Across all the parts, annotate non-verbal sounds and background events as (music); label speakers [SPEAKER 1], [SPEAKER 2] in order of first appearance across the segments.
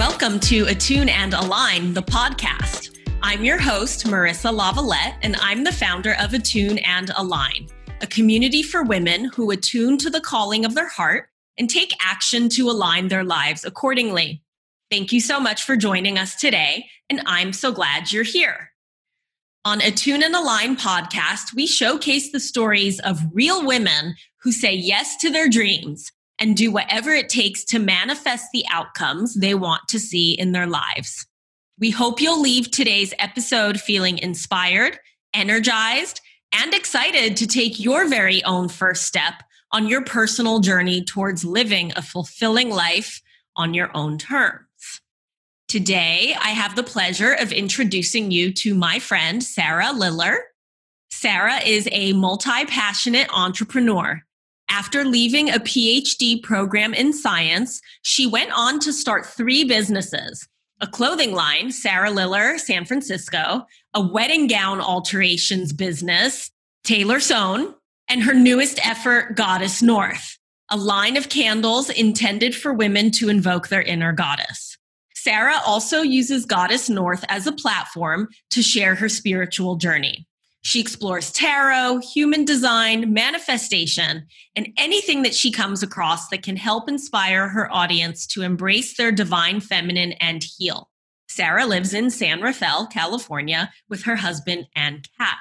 [SPEAKER 1] Welcome to Attune and Align, the podcast. I'm your host, Marissa Lavalette, and I'm the founder of Attune and Align, a community for women who attune to the calling of their heart and take action to align their lives accordingly. Thank you so much for joining us today, and I'm so glad you're here. On Attune and Align podcast, we showcase the stories of real women who say yes to their dreams and do whatever it takes to manifest the outcomes they want to see in their lives. We hope you'll leave today's episode feeling inspired, energized, and excited to take your very own first step on your personal journey towards living a fulfilling life on your own terms. Today, I have the pleasure of introducing you to my friend, Sarah Liller. Sarah is a multi passionate entrepreneur. After leaving a PhD program in science, she went on to start three businesses a clothing line, Sarah Liller, San Francisco, a wedding gown alterations business, Taylor Sewn, and her newest effort, Goddess North, a line of candles intended for women to invoke their inner goddess. Sarah also uses Goddess North as a platform to share her spiritual journey. She explores tarot, human design, manifestation, and anything that she comes across that can help inspire her audience to embrace their divine feminine and heal. Sarah lives in San Rafael, California, with her husband and cat.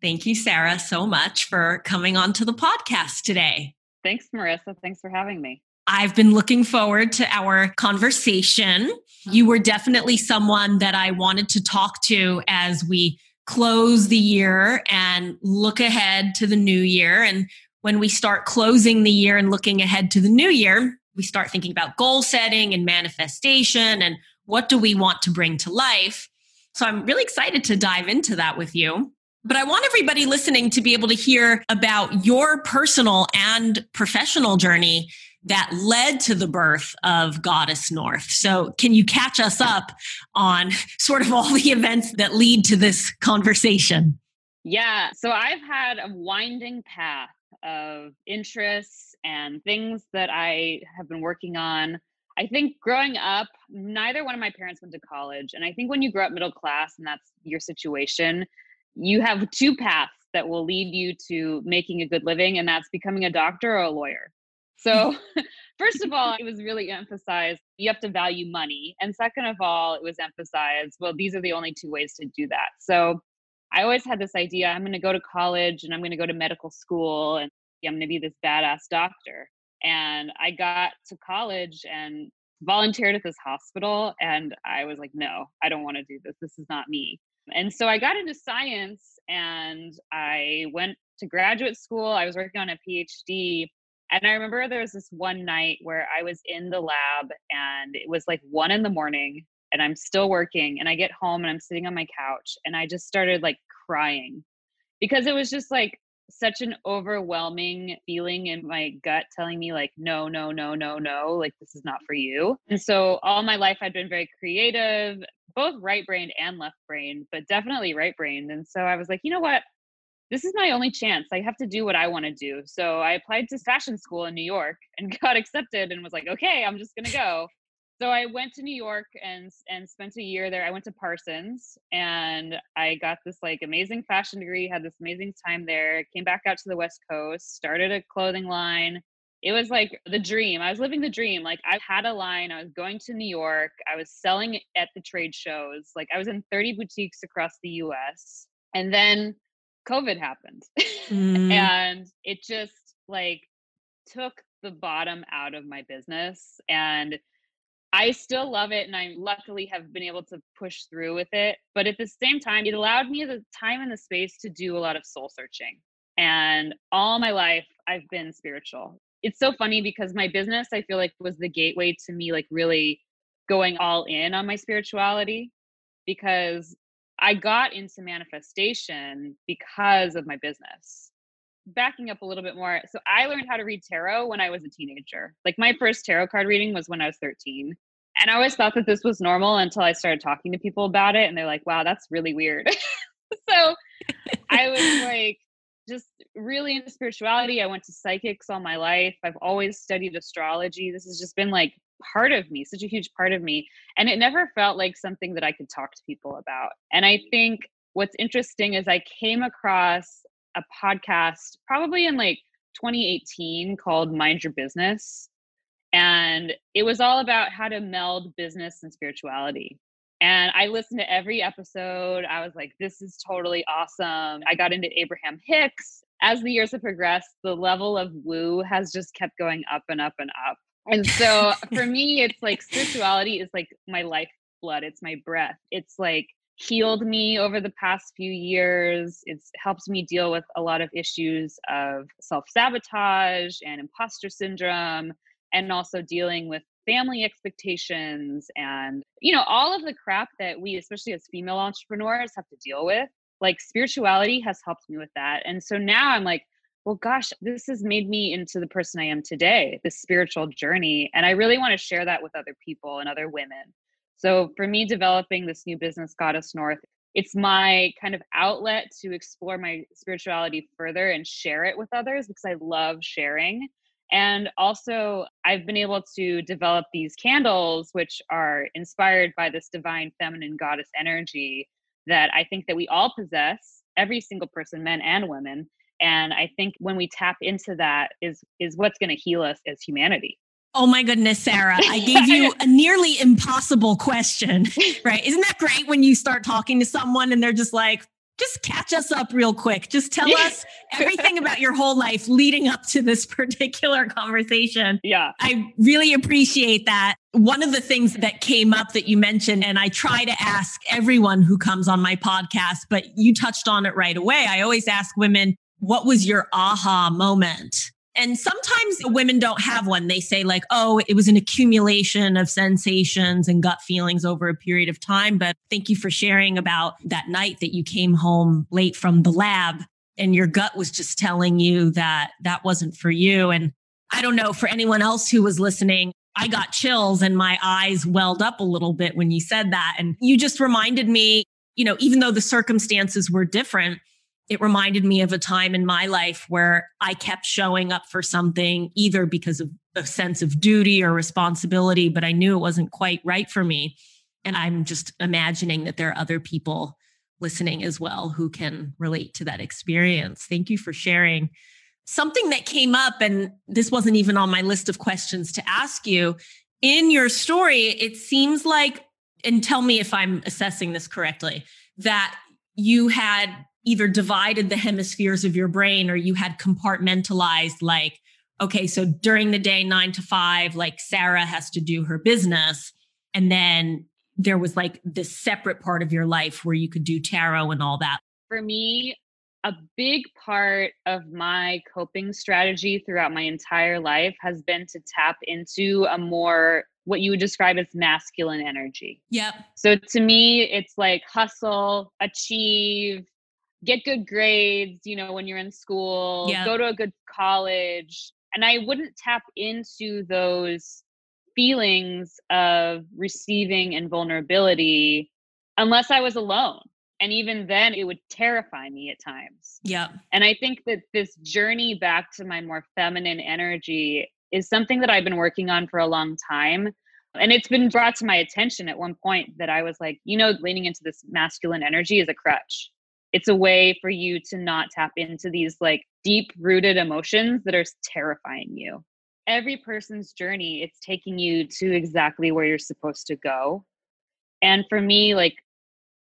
[SPEAKER 1] Thank you, Sarah, so much for coming on to the podcast today.
[SPEAKER 2] Thanks, Marissa. Thanks for having me.
[SPEAKER 1] I've been looking forward to our conversation. You mm-hmm. were definitely someone that I wanted to talk to as we close the year and look ahead to the new year. And when we start closing the year and looking ahead to the new year, we start thinking about goal setting and manifestation and what do we want to bring to life. So I'm really excited to dive into that with you. But I want everybody listening to be able to hear about your personal and professional journey that led to the birth of Goddess North. So, can you catch us up on (laughs) sort of all the events that lead to this conversation?
[SPEAKER 2] Yeah. So, I've had a winding path of interests and things that I have been working on. I think growing up, neither one of my parents went to college. And I think when you grow up middle class and that's your situation, you have two paths that will lead you to making a good living, and that's becoming a doctor or a lawyer. So, (laughs) (laughs) first of all, it was really emphasized you have to value money. And second of all, it was emphasized, well, these are the only two ways to do that. So, I always had this idea I'm going to go to college and I'm going to go to medical school and I'm going to be this badass doctor. And I got to college and volunteered at this hospital. And I was like, no, I don't want to do this. This is not me. And so I got into science and I went to graduate school. I was working on a PhD and I remember there was this one night where I was in the lab and it was like one in the morning and I'm still working. And I get home and I'm sitting on my couch and I just started like crying because it was just like such an overwhelming feeling in my gut telling me, like, no, no, no, no, no, like this is not for you. And so all my life I'd been very creative, both right brained and left brained, but definitely right brained. And so I was like, you know what? This is my only chance. I have to do what I want to do. So I applied to fashion school in New York (laughs) and got accepted and was like, okay, I'm just going to go. So I went to New York and and spent a year there. I went to Parsons and I got this like amazing fashion degree, had this amazing time there. Came back out to the West Coast, started a clothing line. It was like the dream. I was living the dream. Like I had a line, I was going to New York, I was selling at the trade shows. Like I was in 30 boutiques across the US. And then COVID happened. (laughs) Mm. and it just like took the bottom out of my business. And I still love it. And I luckily have been able to push through with it. But at the same time, it allowed me the time and the space to do a lot of soul searching. And all my life, I've been spiritual. It's so funny because my business, I feel like, was the gateway to me, like really going all in on my spirituality because I got into manifestation because of my business. Backing up a little bit more. So I learned how to read tarot when I was a teenager. Like my first tarot card reading was when I was 13. And I always thought that this was normal until I started talking to people about it and they're like, "Wow, that's really weird." (laughs) so I was (laughs) like just really into spirituality. I went to psychics all my life. I've always studied astrology. This has just been like part of me, such a huge part of me. And it never felt like something that I could talk to people about. And I think what's interesting is I came across a podcast probably in like 2018 called Mind Your Business. And it was all about how to meld business and spirituality. And I listened to every episode. I was like, this is totally awesome. I got into Abraham Hicks. As the years have progressed, the level of woo has just kept going up and up and up. And so (laughs) for me, it's like spirituality is like my lifeblood, it's my breath. It's like healed me over the past few years. It's helped me deal with a lot of issues of self sabotage and imposter syndrome, and also dealing with family expectations and you know all of the crap that we especially as female entrepreneurs have to deal with like spirituality has helped me with that and so now i'm like well gosh this has made me into the person i am today this spiritual journey and i really want to share that with other people and other women so for me, developing this new business, Goddess North, it's my kind of outlet to explore my spirituality further and share it with others because I love sharing. And also, I've been able to develop these candles, which are inspired by this divine feminine goddess energy that I think that we all possess, every single person, men and women. And I think when we tap into that is is what's going to heal us as humanity.
[SPEAKER 1] Oh my goodness, Sarah, I gave you a nearly impossible question, (laughs) right? Isn't that great when you start talking to someone and they're just like, just catch us up real quick. Just tell (laughs) us everything about your whole life leading up to this (laughs) particular conversation.
[SPEAKER 2] Yeah.
[SPEAKER 1] I really appreciate that. One of the things that came up that you mentioned, and I try to ask everyone who comes on my podcast, but you touched on it right away. I always ask women, what was your aha moment? And sometimes women don't have one. They say, like, oh, it was an accumulation of sensations and gut feelings over a period of time. But thank you for sharing about that night that you came home late from the lab and your gut was just telling you that that wasn't for you. And I don't know for anyone else who was listening, I got chills and my eyes welled up a little bit when you said that. And you just reminded me, you know, even though the circumstances were different, it reminded me of a time in my life where I kept showing up for something either because of a sense of duty or responsibility, but I knew it wasn't quite right for me. And I'm just imagining that there are other people listening as well who can relate to that experience. Thank you for sharing. Something that came up, and this wasn't even on my list of questions to ask you. In your story, it seems like, and tell me if I'm assessing this correctly, that you had either divided the hemispheres of your brain or you had compartmentalized like okay so during the day 9 to 5 like Sarah has to do her business and then there was like this separate part of your life where you could do tarot and all that
[SPEAKER 2] for me a big part of my coping strategy throughout my entire life has been to tap into a more what you would describe as masculine energy.
[SPEAKER 1] Yep.
[SPEAKER 2] So to me, it's like hustle, achieve, get good grades, you know, when you're in school, yeah. go to a good college. And I wouldn't tap into those feelings of receiving and vulnerability unless I was alone. And even then, it would terrify me at times.
[SPEAKER 1] Yeah.
[SPEAKER 2] And I think that this journey back to my more feminine energy is something that I've been working on for a long time. And it's been brought to my attention at one point that I was like, you know, leaning into this masculine energy is a crutch it's a way for you to not tap into these like deep rooted emotions that are terrifying you. Every person's journey, it's taking you to exactly where you're supposed to go. And for me, like,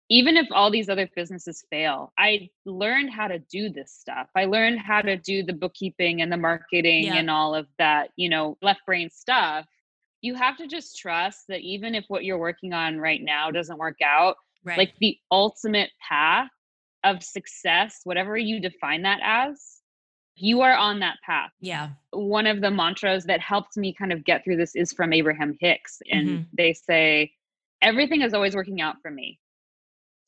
[SPEAKER 2] even if all these other businesses fail, I learned how to do this stuff. I learned how to do the bookkeeping and the marketing yeah. and all of that, you know, left brain stuff. You have to just trust that even if what you're working on right now doesn't work out, right. like the ultimate path of success, whatever you define that as, you are on that path.
[SPEAKER 1] Yeah.
[SPEAKER 2] One of the mantras that helped me kind of get through this is from Abraham Hicks. And mm-hmm. they say, everything is always working out for me.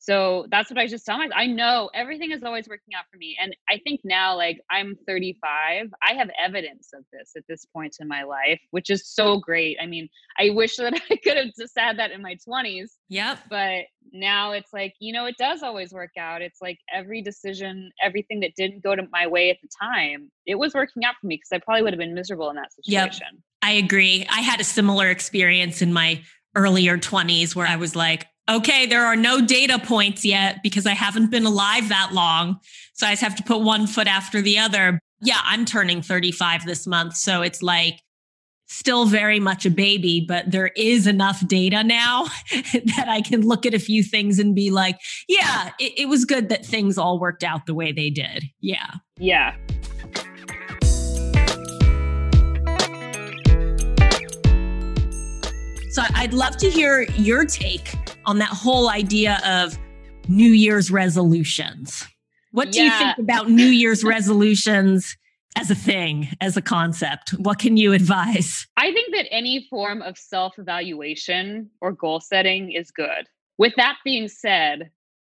[SPEAKER 2] So that's what I just tell myself. I know everything is always working out for me. And I think now, like, I'm 35, I have evidence of this at this point in my life, which is so great. I mean, I wish that (laughs) I could have just had that in my 20s.
[SPEAKER 1] Yep.
[SPEAKER 2] But now it's like, you know, it does always work out. It's like every decision, everything that didn't go to my way at the time, it was working out for me because I probably would have been miserable in that situation.
[SPEAKER 1] Yep. I agree. I had a similar experience in my earlier 20s where I was like, okay, there are no data points yet because I haven't been alive that long. So I just have to put one foot after the other. Yeah, I'm turning 35 this month. So it's like still very much a baby, but there is enough data now (laughs) that I can look at a few things and be like, yeah, it, it was good that things all worked out the way they did. Yeah.
[SPEAKER 2] Yeah.
[SPEAKER 1] So I'd love to hear your take on that whole idea of New Year's resolutions. What do yeah. you think about New Year's (laughs) resolutions as a thing, as a concept? What can you advise?
[SPEAKER 2] I think that any form of self evaluation or goal setting is good. With that being said,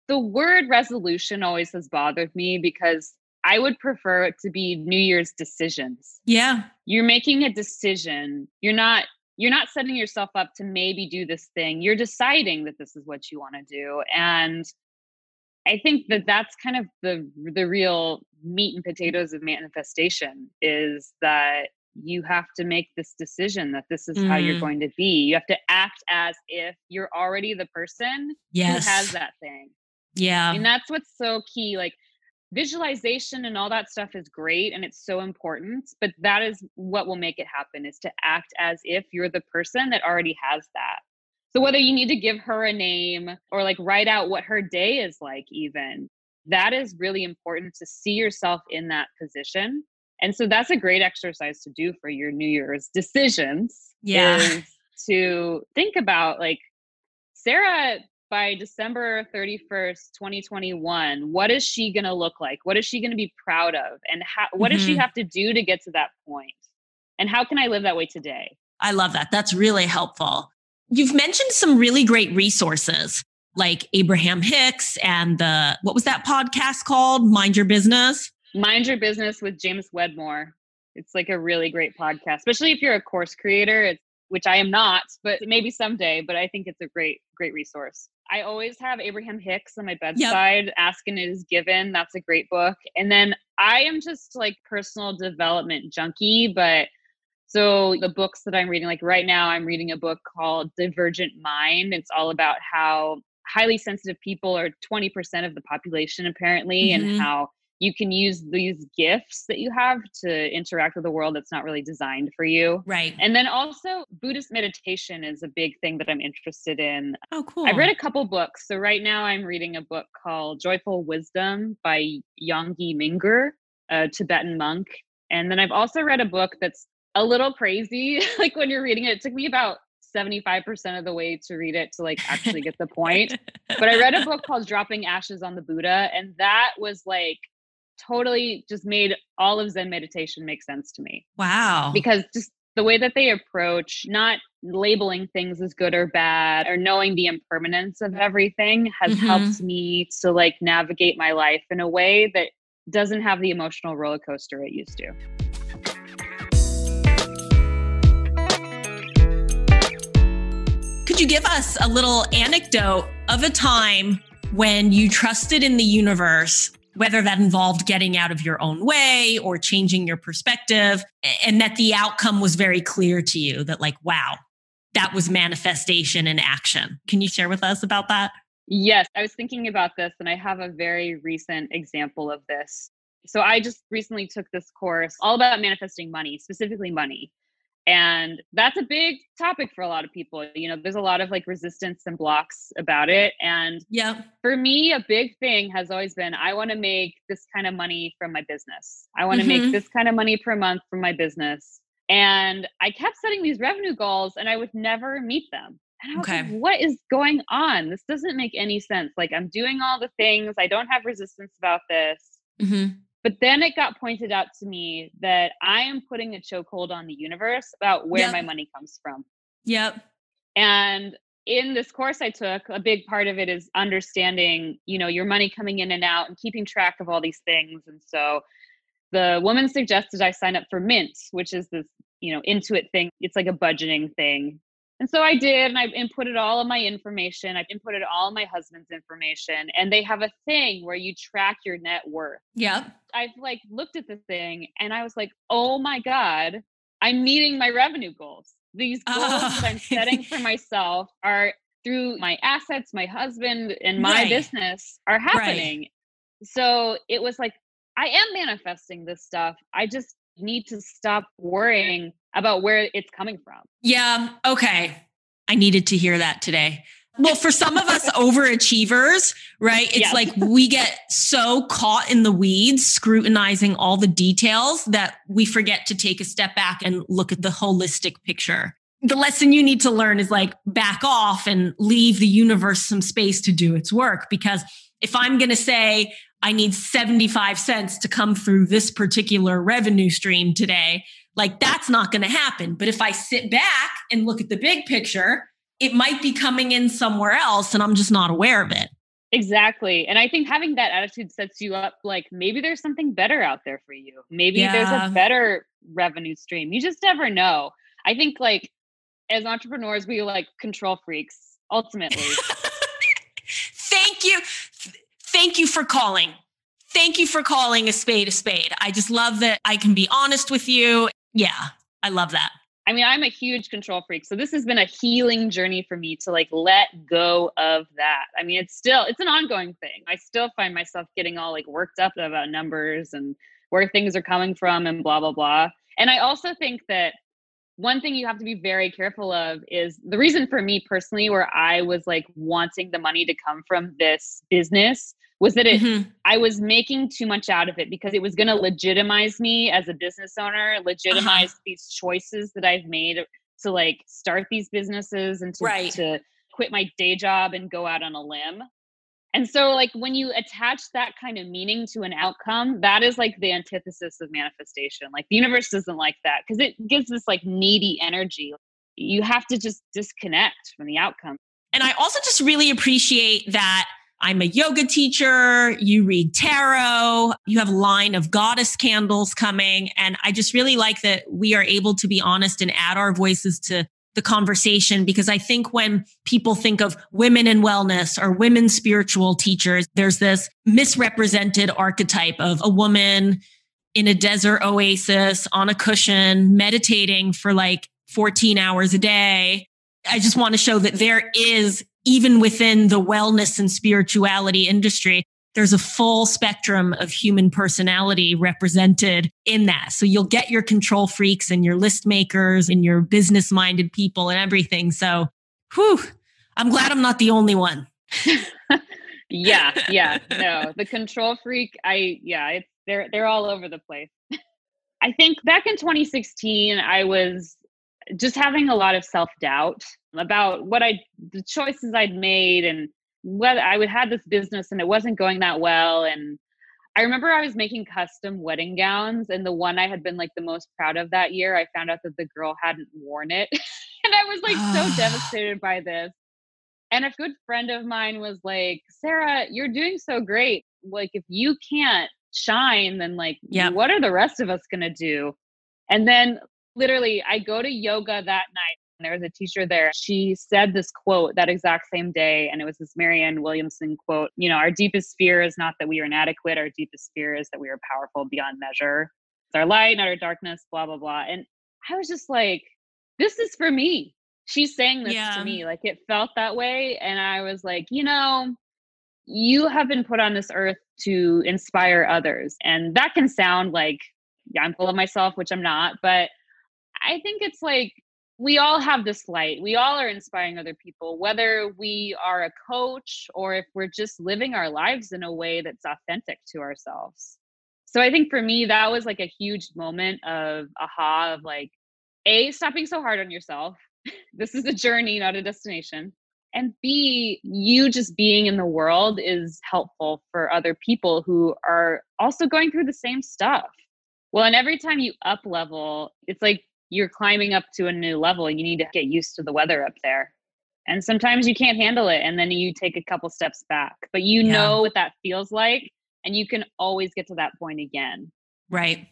[SPEAKER 2] the word resolution always has bothered me because I would prefer it to be New Year's decisions.
[SPEAKER 1] Yeah.
[SPEAKER 2] You're making a decision. You're not you're not setting yourself up to maybe do this thing you're deciding that this is what you want to do and i think that that's kind of the the real meat and potatoes of manifestation is that you have to make this decision that this is mm. how you're mm. going to be you have to act as if you're already the person yes. who has that thing
[SPEAKER 1] yeah
[SPEAKER 2] and that's what's so key like visualization and all that stuff is great and it's so important but that is what will make it happen is to act as if you're the person that already has that. So whether you need to give her a name or like write out what her day is like even that is really important to see yourself in that position. And so that's a great exercise to do for your new year's decisions
[SPEAKER 1] yeah.
[SPEAKER 2] to think about like sarah by December 31st, 2021, what is she going to look like? What is she going to be proud of? And how, what mm-hmm. does she mm-hmm. have to do to get to that point? And how can I live that way today?
[SPEAKER 1] I love that. That's really helpful. You've mentioned some really great resources like Abraham Hicks and the, what was that podcast called? Mind Your Business?
[SPEAKER 2] Mind Your Business with James Wedmore. It's like a really great podcast, especially if you're a course creator. It's which I am not, but maybe someday. But I think it's a great, great resource. I always have Abraham Hicks on my bedside. Yep. Asking is given. That's a great book. And then I am just like personal development junkie, but so the books that I'm reading, like right now, I'm reading a book called Divergent Mind. It's all about how highly sensitive people are 20% of the population apparently, mm-hmm. and how you can use these gifts that you have to interact with a world that's not really designed for you.
[SPEAKER 1] Right.
[SPEAKER 2] And then also Buddhist meditation is a big thing that I'm interested in.
[SPEAKER 1] Oh, cool.
[SPEAKER 2] I've read a couple books. So right now I'm reading a book called Joyful Wisdom by Yongey Mingyur, a Tibetan monk. And then I've also read a book that's a little crazy. (laughs) like when you're reading it, it took me about 75% of the way to read it to like actually get the point. (laughs) but I read a book called Dropping Ashes on the Buddha, and that was like totally just made all of Zen meditation make sense to me.
[SPEAKER 1] Wow.
[SPEAKER 2] Because just the way that they approach not labeling things as good or bad or knowing the impermanence of everything has mm-hmm. helped me to like navigate my life in a way that doesn't have the emotional roller coaster it used to.
[SPEAKER 1] Could you give us a little anecdote of a time when you trusted in the universe whether that involved getting out of your own way or changing your perspective, and that the outcome was very clear to you that, like, wow, that was manifestation in action. Can you share with us about that?
[SPEAKER 2] Yes, I was thinking about this, and I have a very recent example of this. So, I just recently took this course all about manifesting money, specifically money. And that's a big topic for a lot of people. You know, there's a lot of like resistance and blocks about it. And
[SPEAKER 1] yeah,
[SPEAKER 2] for me, a big thing has always been I want to make this kind of money from my business. I want to mm-hmm. make this kind of money per month from my business. And I kept setting these revenue goals and I would never meet them. And I was okay. like, what is going on? This doesn't make any sense. Like, I'm doing all the things, I don't have resistance about this. Mm-hmm. But then it got pointed out to me that I am putting a chokehold on the universe about where yep. my money comes from.
[SPEAKER 1] Yep.
[SPEAKER 2] And in this course I took, a big part of it is understanding, you know, your money coming in and out and keeping track of all these things. And so the woman suggested I sign up for Mint, which is this, you know, Intuit thing. It's like a budgeting thing. And so I did, and I inputted all of my information. I inputted all my husband's information, and they have a thing where you track your net worth.
[SPEAKER 1] Yeah.
[SPEAKER 2] I've like looked at the thing and I was like, oh my God, I'm meeting my revenue goals. These goals oh. that I'm setting for (laughs) myself are through my assets, my husband, and my right. business are happening. Right. So it was like, I am manifesting this stuff. I just need to stop worrying about where it's coming from.
[SPEAKER 1] Yeah. Okay. I needed to hear that today. Well, for some of us overachievers, right? It's yes. like we get so caught in the weeds, scrutinizing all the details that we forget to take a step back and look at the holistic picture. The lesson you need to learn is like back off and leave the universe some space to do its work. Because if I'm going to say, I need 75 cents to come through this particular revenue stream today, like that's not going to happen. But if I sit back and look at the big picture, it might be coming in somewhere else and I'm just not aware of it.
[SPEAKER 2] Exactly. And I think having that attitude sets you up like maybe there's something better out there for you. Maybe yeah. there's a better revenue stream. You just never know. I think like as entrepreneurs, we like control freaks ultimately. (laughs)
[SPEAKER 1] Thank you. For calling. Thank you for calling a spade a spade. I just love that I can be honest with you. Yeah, I love that.
[SPEAKER 2] I mean, I'm a huge control freak. So this has been a healing journey for me to like let go of that. I mean, it's still it's an ongoing thing. I still find myself getting all like worked up about numbers and where things are coming from and blah blah blah. And I also think that one thing you have to be very careful of is the reason for me personally where I was like wanting the money to come from this business was that it mm-hmm. I was making too much out of it because it was going to legitimize me as a business owner, legitimize uh-huh. these choices that I've made to like start these businesses and to, right. to quit my day job and go out on a limb. And so like when you attach that kind of meaning to an outcome, that is like the antithesis of manifestation. Like the universe doesn't like that because it gives this like needy energy. You have to just disconnect from the outcome.
[SPEAKER 1] And I also just really appreciate that I'm a yoga teacher. You read tarot. You have a line of goddess candles coming. And I just really like that we are able to be honest and add our voices to the conversation because I think when people think of women in wellness or women spiritual teachers, there's this misrepresented archetype of a woman in a desert oasis on a cushion, meditating for like 14 hours a day. I just want to show that there is even within the wellness and spirituality industry, there's a full spectrum of human personality represented in that. So you'll get your control freaks and your list makers and your business minded people and everything. So, whew, I'm glad I'm not the only one. (laughs)
[SPEAKER 2] yeah, yeah, no, the control freak. I yeah, it's they're they're all over the place. I think back in 2016, I was just having a lot of self doubt about what I, the choices I'd made and whether I would had this business and it wasn't going that well. And I remember I was making custom wedding gowns, and the one I had been like the most proud of that year, I found out that the girl hadn't worn it. (laughs) and I was like so (sighs) devastated by this. And a good friend of mine was like, Sarah, you're doing so great. Like, if you can't shine, then like, yep. what are the rest of us going to do? And then literally I go to yoga that night. There was a teacher there. She said this quote that exact same day. And it was this Marianne Williamson quote You know, our deepest fear is not that we are inadequate. Our deepest fear is that we are powerful beyond measure. It's our light, not our darkness, blah, blah, blah. And I was just like, this is for me. She's saying this yeah. to me. Like it felt that way. And I was like, you know, you have been put on this earth to inspire others. And that can sound like, yeah, I'm full of myself, which I'm not. But I think it's like we all have this light. We all are inspiring other people, whether we are a coach or if we're just living our lives in a way that's authentic to ourselves. So I think for me, that was like a huge moment of aha of like, A, stop being so hard on yourself. (laughs) this is a journey, not a destination. And B, you just being in the world is helpful for other people who are also going through the same stuff. Well, and every time you up level, it's like you're climbing up to a new level. You need to get used to the weather up there. And sometimes you can't handle it and then you take a couple steps back. But you yeah. know what that feels like and you can always get to that point again.
[SPEAKER 1] Right.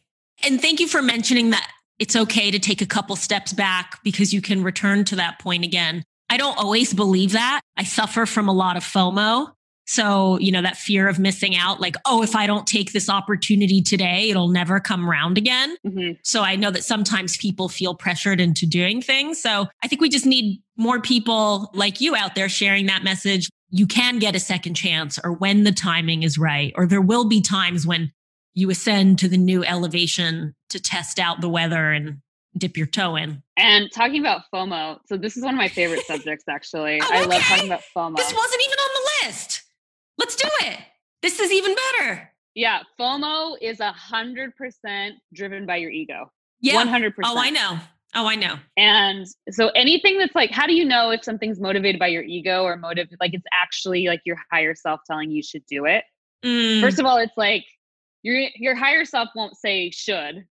[SPEAKER 1] And thank you for mentioning that it's okay to take a couple steps back because you can return to that point again. I don't always believe that. I suffer from a lot of FOMO. So, you know, that fear of missing out, like, oh, if I don't take this opportunity today, it'll never come around again. Mm-hmm. So I know that sometimes people feel pressured into doing things. So I think we just need more people like you out there sharing that message. You can get a second chance or when the timing is right, or there will be times when you ascend to the new elevation to test out the weather and dip your toe in.
[SPEAKER 2] And talking about FOMO, so this is one of my favorite (laughs) subjects actually. oh, okay. I love talking about FOMO.
[SPEAKER 1] This wasn't even on the list. Let's do it. This is even better.
[SPEAKER 2] Yeah, FOMO is a hundred percent driven by your ego. Yeah, one hundred percent.
[SPEAKER 1] Oh, I know. Oh, I know.
[SPEAKER 2] And so anything that's like, how do you know if something's motivated by your ego or motive, like it's actually like your higher self telling you should do it? Mm. First of all, it's like your your higher self won't say should.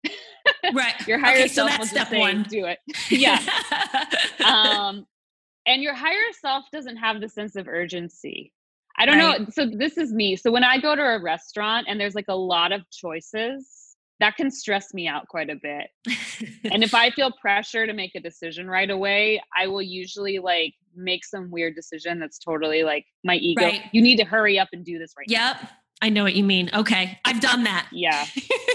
[SPEAKER 1] Right. (laughs)
[SPEAKER 2] your higher okay, self so will just say one. do it. (laughs) yeah. (laughs) um, and your higher self doesn't have the sense of urgency. I don't right. know. So this is me. So when I go to a restaurant and there's like a lot of choices, that can stress me out quite a bit. and if (laughs) I feel pressure to make a decision right away, I will usually like make some weird decision that's totally like my ego. Right. You need to hurry up and do this right
[SPEAKER 1] yep. Now. I know what you mean. Okay. I've done that.
[SPEAKER 2] Yeah.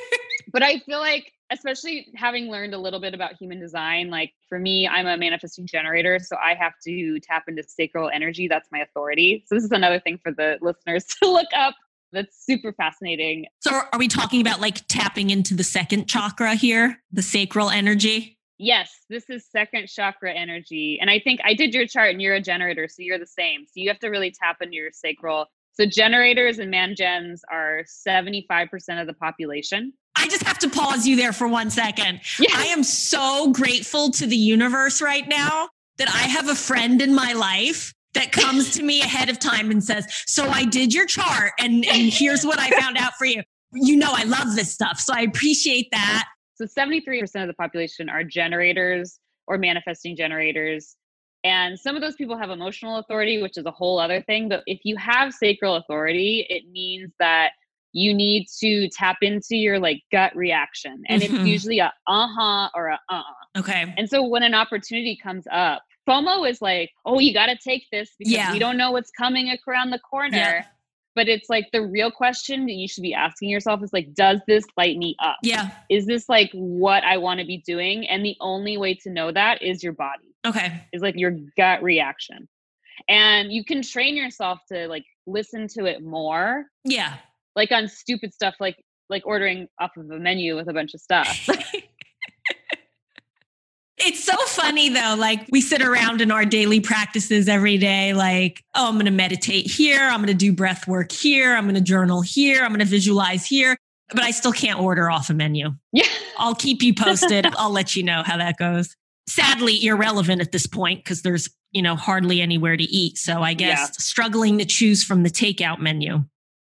[SPEAKER 2] (laughs) but I feel like especially having learned a little bit about human design, like for me, I'm a manifesting generator. So I have to tap into sacral energy. That's my authority. So this is another thing for the listeners (laughs) to look up. That's super fascinating.
[SPEAKER 1] So are we talking about like tapping into the second chakra here, the sacral energy?
[SPEAKER 2] Yes, this is second chakra energy. And I think I did your chart and you're a generator, so you're the same. So you have to really tap into your sacral. So generators and man gens are 75% of the population.
[SPEAKER 1] I just have to pause you there for one second. Yes. I am so grateful to the universe right now that I have a friend in my life that comes to me ahead of time and says, So I did your chart and, and here's what I found out for you. You know, I love this stuff. So I appreciate that.
[SPEAKER 2] So 73% of the population are generators or manifesting generators. And some of those people have emotional authority, which is a whole other thing. But if you have sacral authority, it means that you need to tap into your like gut reaction and mm-hmm. it's usually a uh-huh or a uh-uh.
[SPEAKER 1] Okay.
[SPEAKER 2] And so when an opportunity comes up fomo is like oh you got to take this because yeah. we don't know what's coming around the corner. Yeah. but it's like the real question that you should be asking yourself is like does this light me up?
[SPEAKER 1] Yeah.
[SPEAKER 2] Is this like what i want to be doing? And the only way to know that is your body
[SPEAKER 1] okay.
[SPEAKER 2] is like your gut reaction. And you can train yourself to like listen to it more
[SPEAKER 1] yeah
[SPEAKER 2] like on stupid stuff like like ordering off of a menu with a bunch of stuff. (laughs) (laughs)
[SPEAKER 1] It's so funny though. Like we sit around in our daily practices every day, like, oh, I'm going to meditate here. I'm going to do breath work here. I'm going to journal here. I'm going to visualize here. But I still can't order off a menu.
[SPEAKER 2] Yeah.
[SPEAKER 1] I'll keep you posted. (laughs) I'll let you know how that goes. Sadly, irrelevant at this point because there's, you know, hardly anywhere to eat. So I guess yeah. struggling to choose from the takeout menu.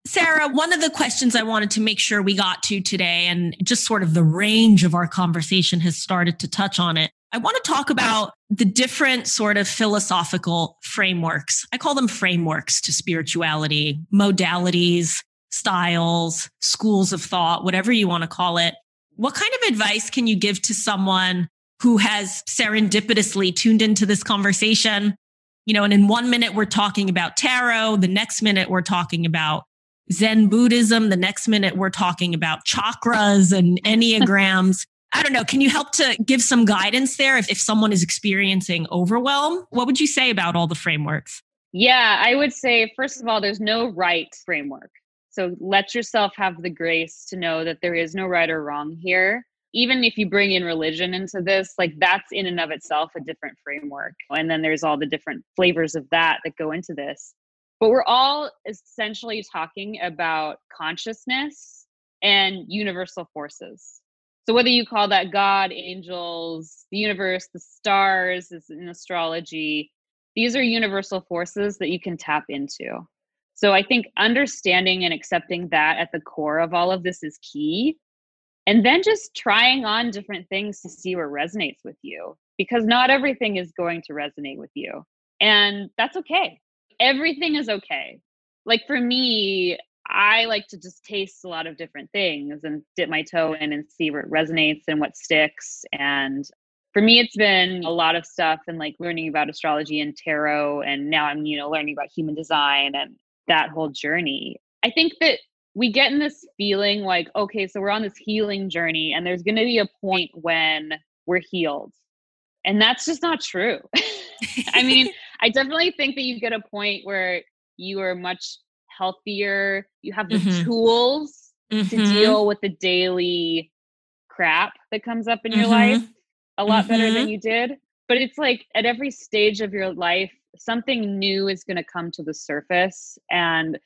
[SPEAKER 1] Sarah, one of the questions I wanted to make sure we got to today, and just sort of the range of our conversation has started to touch on it. I want to talk about the different sort of philosophical frameworks. I call them frameworks to spirituality, modalities, styles, schools of thought, whatever you want to call it. What kind of advice can you give to someone who has serendipitously tuned into this conversation? You know, and in one minute we're talking about tarot, the next minute we're talking about Zen Buddhism. The next minute, we're talking about chakras and Enneagrams. (laughs) I don't know. Can you help to give some guidance there if, if someone is experiencing overwhelm? What would you say about all the frameworks?
[SPEAKER 2] Yeah, I would say, first of all, there's no right framework. So let yourself have the grace to know that there is no right or wrong here. Even if you bring in religion into this, like that's in and of itself a different framework. And then there's all the different flavors of that that go into this. But we're all essentially talking about consciousness and universal forces. So whether you call that God, angels, the universe, the stars, is in astrology, these are universal forces that you can tap into. So I think understanding and accepting that at the core of all of this is key. And then just trying on different things to see what resonates with you because not everything is going to resonate with you. And that's okay everything is okay. Like for me, I like to just taste a lot of different things and dip my toe in and see where it resonates and what sticks. And for me, it's been a lot of stuff and like learning about astrology and tarot. And now I'm, you know, learning about human design and that whole journey. I think that we get in this feeling like, okay, so we're on this healing journey, and there's going to be a point when we're healed. And that's just not true. (laughs) I mean, I definitely think that you get a point where you are much healthier, you have the mm-hmm. tools mm-hmm. to deal with the daily crap that comes up in your mm-hmm. life a lot better than mm-hmm. you did. But it's like at every stage of your life, something new is going to come to the surface. And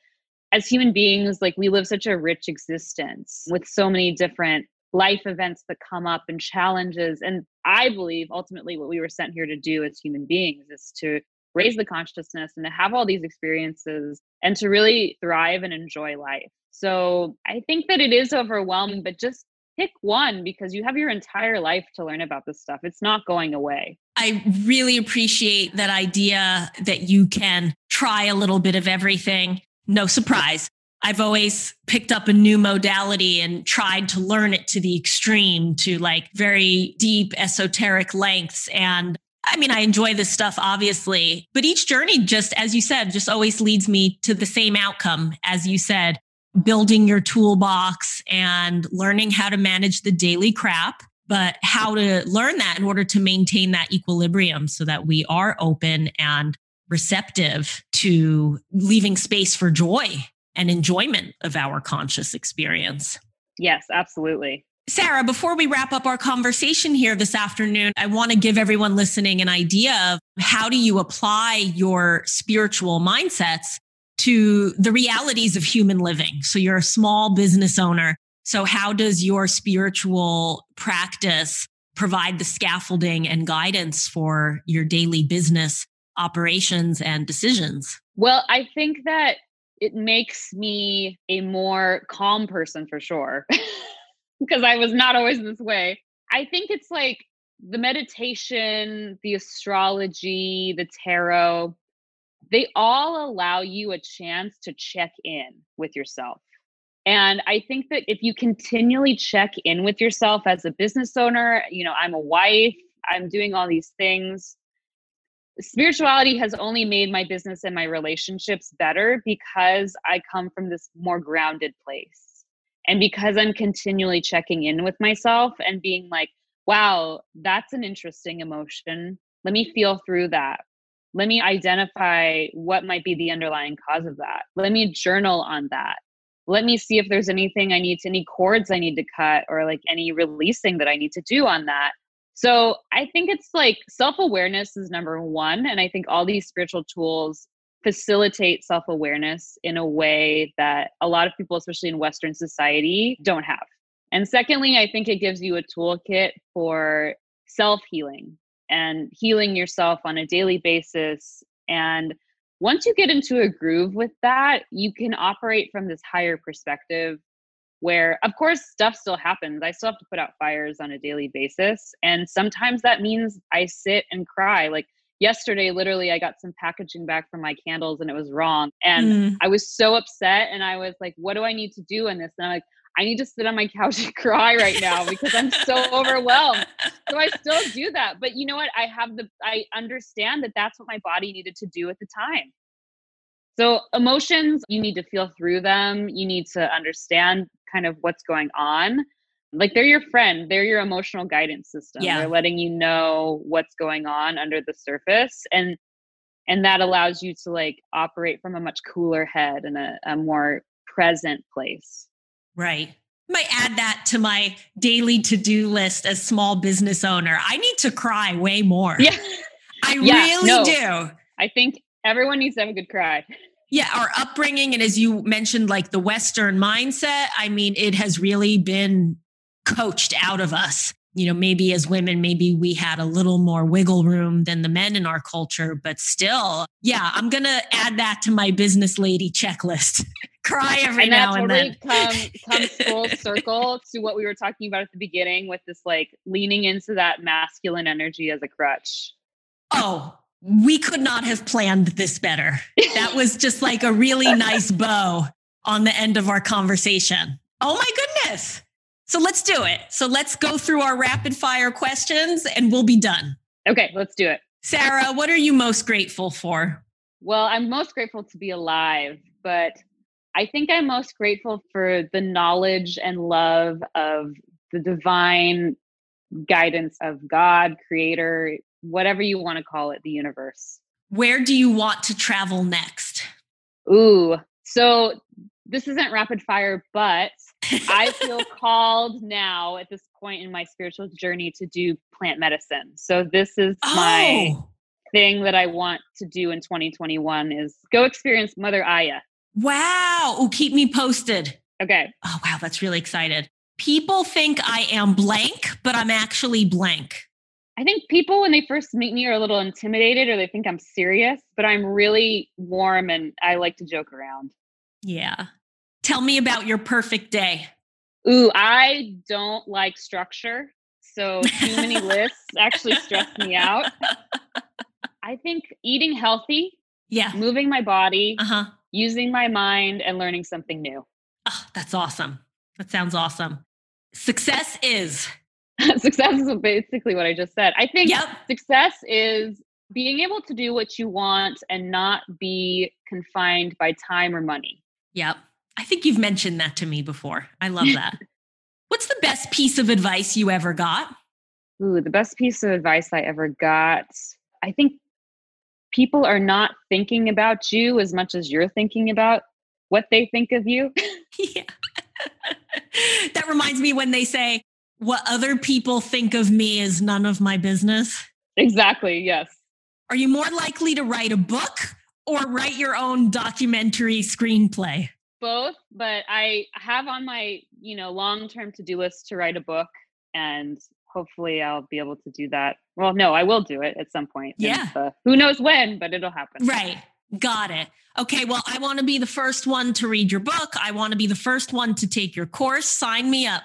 [SPEAKER 2] as human beings, like we live such a rich existence with so many different life events that come up and challenges. And I believe ultimately what we were sent here to do as human beings is to raise the consciousness and to have all these experiences and to really thrive and enjoy life. So I think that it is overwhelming, but just pick one because you have your entire life to learn about this stuff. It's not going away.
[SPEAKER 1] I really appreciate that idea that you can try a little bit of everything. No surprise. I've always picked up a new modality and tried to learn it to the extreme to like very deep esoteric lengths. And I mean, I enjoy this stuff, obviously, but each journey, just as you said, just always leads me to the same outcome. As you said, building your toolbox and learning how to manage the daily crap, but how to learn that in order to maintain that equilibrium so that we are open and receptive to leaving space for joy and enjoyment of our conscious experience.
[SPEAKER 2] Yes, absolutely.
[SPEAKER 1] Sarah, before we wrap up our conversation here this afternoon, I want to give everyone listening an idea of how do you apply your spiritual mindsets to the realities of human living. So you're a small business owner. So how does your spiritual practice provide the scaffolding and guidance for your daily business operations and decisions?
[SPEAKER 2] Well, I think that it makes me a more calm person for sure, (laughs) because I was not always this way. I think it's like the meditation, the astrology, the tarot, they all allow you a chance to check in with yourself. And I think that if you continually check in with yourself as a business owner, you know, I'm a wife, I'm doing all these things. Spirituality has only made my business and my relationships better because I come from this more grounded place. And because I'm continually checking in with myself and being like, wow, that's an interesting emotion. Let me feel through that. Let me identify what might be the underlying cause of that. Let me journal on that. Let me see if there's anything i need to any cords i need to cut or like any releasing that i need to do on that. So i think it's like self-awareness is number one and i think all these spiritual tools facilitate self-awareness in a way that a lot of people especially in western society don't have and secondly i think it gives you a toolkit for self-healing and healing yourself on a daily basis. And once you get into a groove with that, you can operate from this higher perspective where, of course, stuff still happens. I still have to put out fires on a daily basis. And sometimes that means I sit and cry. Like yesterday, literally, I got some packaging back from my candles and it was wrong. And mm. I was so upset. And I was like, what do I need to do in this? And I'm like, I need to sit on my (laughs) couch and cry right now because I'm so overwhelmed. So I still do that. But you know what? I have the, I understand that that's what my body needed to do at the time. So emotions, you need to feel through them. You need to understand kind of what's going on. Like they're your friend, they're your emotional guidance system. Yeah. They're letting you know what's going on under the surface. And and that allows you to like operate from a much cooler head and a, a more present place.
[SPEAKER 1] Right. I might add that to my daily to-do list as small business owner. I need to cry way more.
[SPEAKER 2] Yeah. (laughs)
[SPEAKER 1] I yeah, really no, do.
[SPEAKER 2] I think everyone needs to have a good cry.
[SPEAKER 1] Yeah, our upbringing and as you mentioned like the western mindset, I mean it has really been coached out of us. You know, maybe as women maybe we had a little more wiggle room than the men in our culture, but still, yeah, I'm going to add that to my business lady checklist. (laughs) cry every
[SPEAKER 2] and
[SPEAKER 1] now
[SPEAKER 2] and
[SPEAKER 1] then.
[SPEAKER 2] Come, comes (laughs) full circle to what we were talking about at the beginning with this like leaning into that masculine energy as a crutch.
[SPEAKER 1] Oh, we could not have planned this better. That was just like a really nice bow on the end of our conversation. Oh my goodness. So let's do it. So let's go through our rapid fire questions and we'll be done.
[SPEAKER 2] Okay, let's do it.
[SPEAKER 1] Sarah, what are you most grateful for?
[SPEAKER 2] Well, I'm most grateful to be alive but I think I'm most grateful for the knowledge and love of the divine guidance of God, creator, whatever you want to call it, the universe.
[SPEAKER 1] Where do you want to travel next?
[SPEAKER 2] Ooh, so this isn't rapid fire, but I feel called now at this point in my spiritual journey to do plant medicine. So this is oh. my thing that I want to do in 2021 is go experience Mother Aya.
[SPEAKER 1] Wow. Oh, keep me posted.
[SPEAKER 2] Okay.
[SPEAKER 1] Oh, wow. That's really excited. People think I am blank, but I'm actually blank.
[SPEAKER 2] I think people, when they first meet me, are a little intimidated or they think I'm serious, but I'm really warm and I like to joke around.
[SPEAKER 1] Yeah. Tell me about your perfect day.
[SPEAKER 2] Ooh, I don't like structure. So too many (laughs) lists actually stress me out. I think eating healthy,
[SPEAKER 1] yeah,
[SPEAKER 2] moving my body, uh-huh. using my mind, and learning something new.
[SPEAKER 1] Oh, that's awesome. That sounds awesome. Success is (laughs)
[SPEAKER 2] success is basically what I just said. I think yep. success is being able to do what you want and not be confined by time or money.
[SPEAKER 1] Yep. I think you've mentioned that to me before. I love (laughs) that. What's the best piece of advice you ever got?
[SPEAKER 2] Ooh, the best piece of advice I ever got. I think people are not thinking about you as much as you're thinking about what they think of you. (laughs) (laughs) yeah.
[SPEAKER 1] that reminds me when they say, what other people think of me is none of my business.
[SPEAKER 2] Exactly, yes.
[SPEAKER 1] Are you more likely to write a book or write your own documentary screenplay?
[SPEAKER 2] Both, but I have on my, you know, long-term to-do list to write a book and hopefully I'll be able to do that. Well, no, I will do it at some point.
[SPEAKER 1] Yeah.
[SPEAKER 2] Who knows when, but it'll happen.
[SPEAKER 1] Right. Got it. Okay. Well, I want to be the first one to read your book. I want to be the first one to take your course. Sign me up.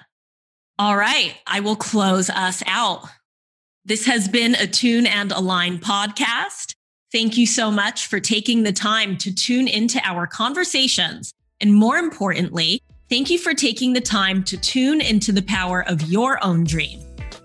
[SPEAKER 1] All right. I will close us out. This has been Attune and Align podcast. Thank you so much for taking the time to tune into our conversations. And more importantly, thank you for taking the time to tune into the power of your own dream.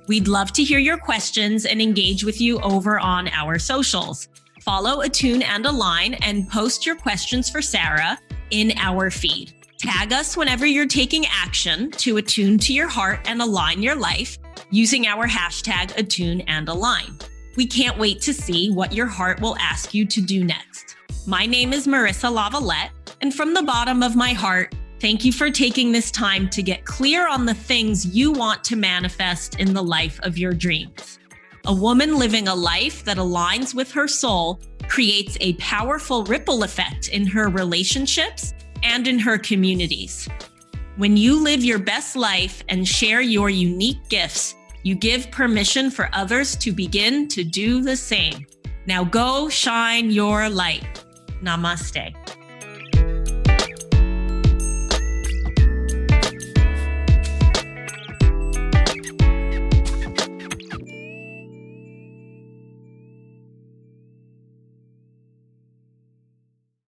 [SPEAKER 1] We'd love to hear your questions and engage with you over on our socials. Follow Attune and Align and post your questions for Sarah in our feed. Tag us whenever you're taking action to attune to your heart and align your life using our hashtag Attune and Align. We can't wait to see what your heart will ask you to do next. My name is Marissa Lavalette, and from the bottom of my heart, Thank you for taking this time to get clear on the things you want to manifest in the life of your dreams. A woman living a life that aligns with her soul creates a powerful ripple effect in her relationships and in her communities. When you live your best life and share your unique gifts, you give permission for others to begin to do the same. Now go shine your light. Namaste.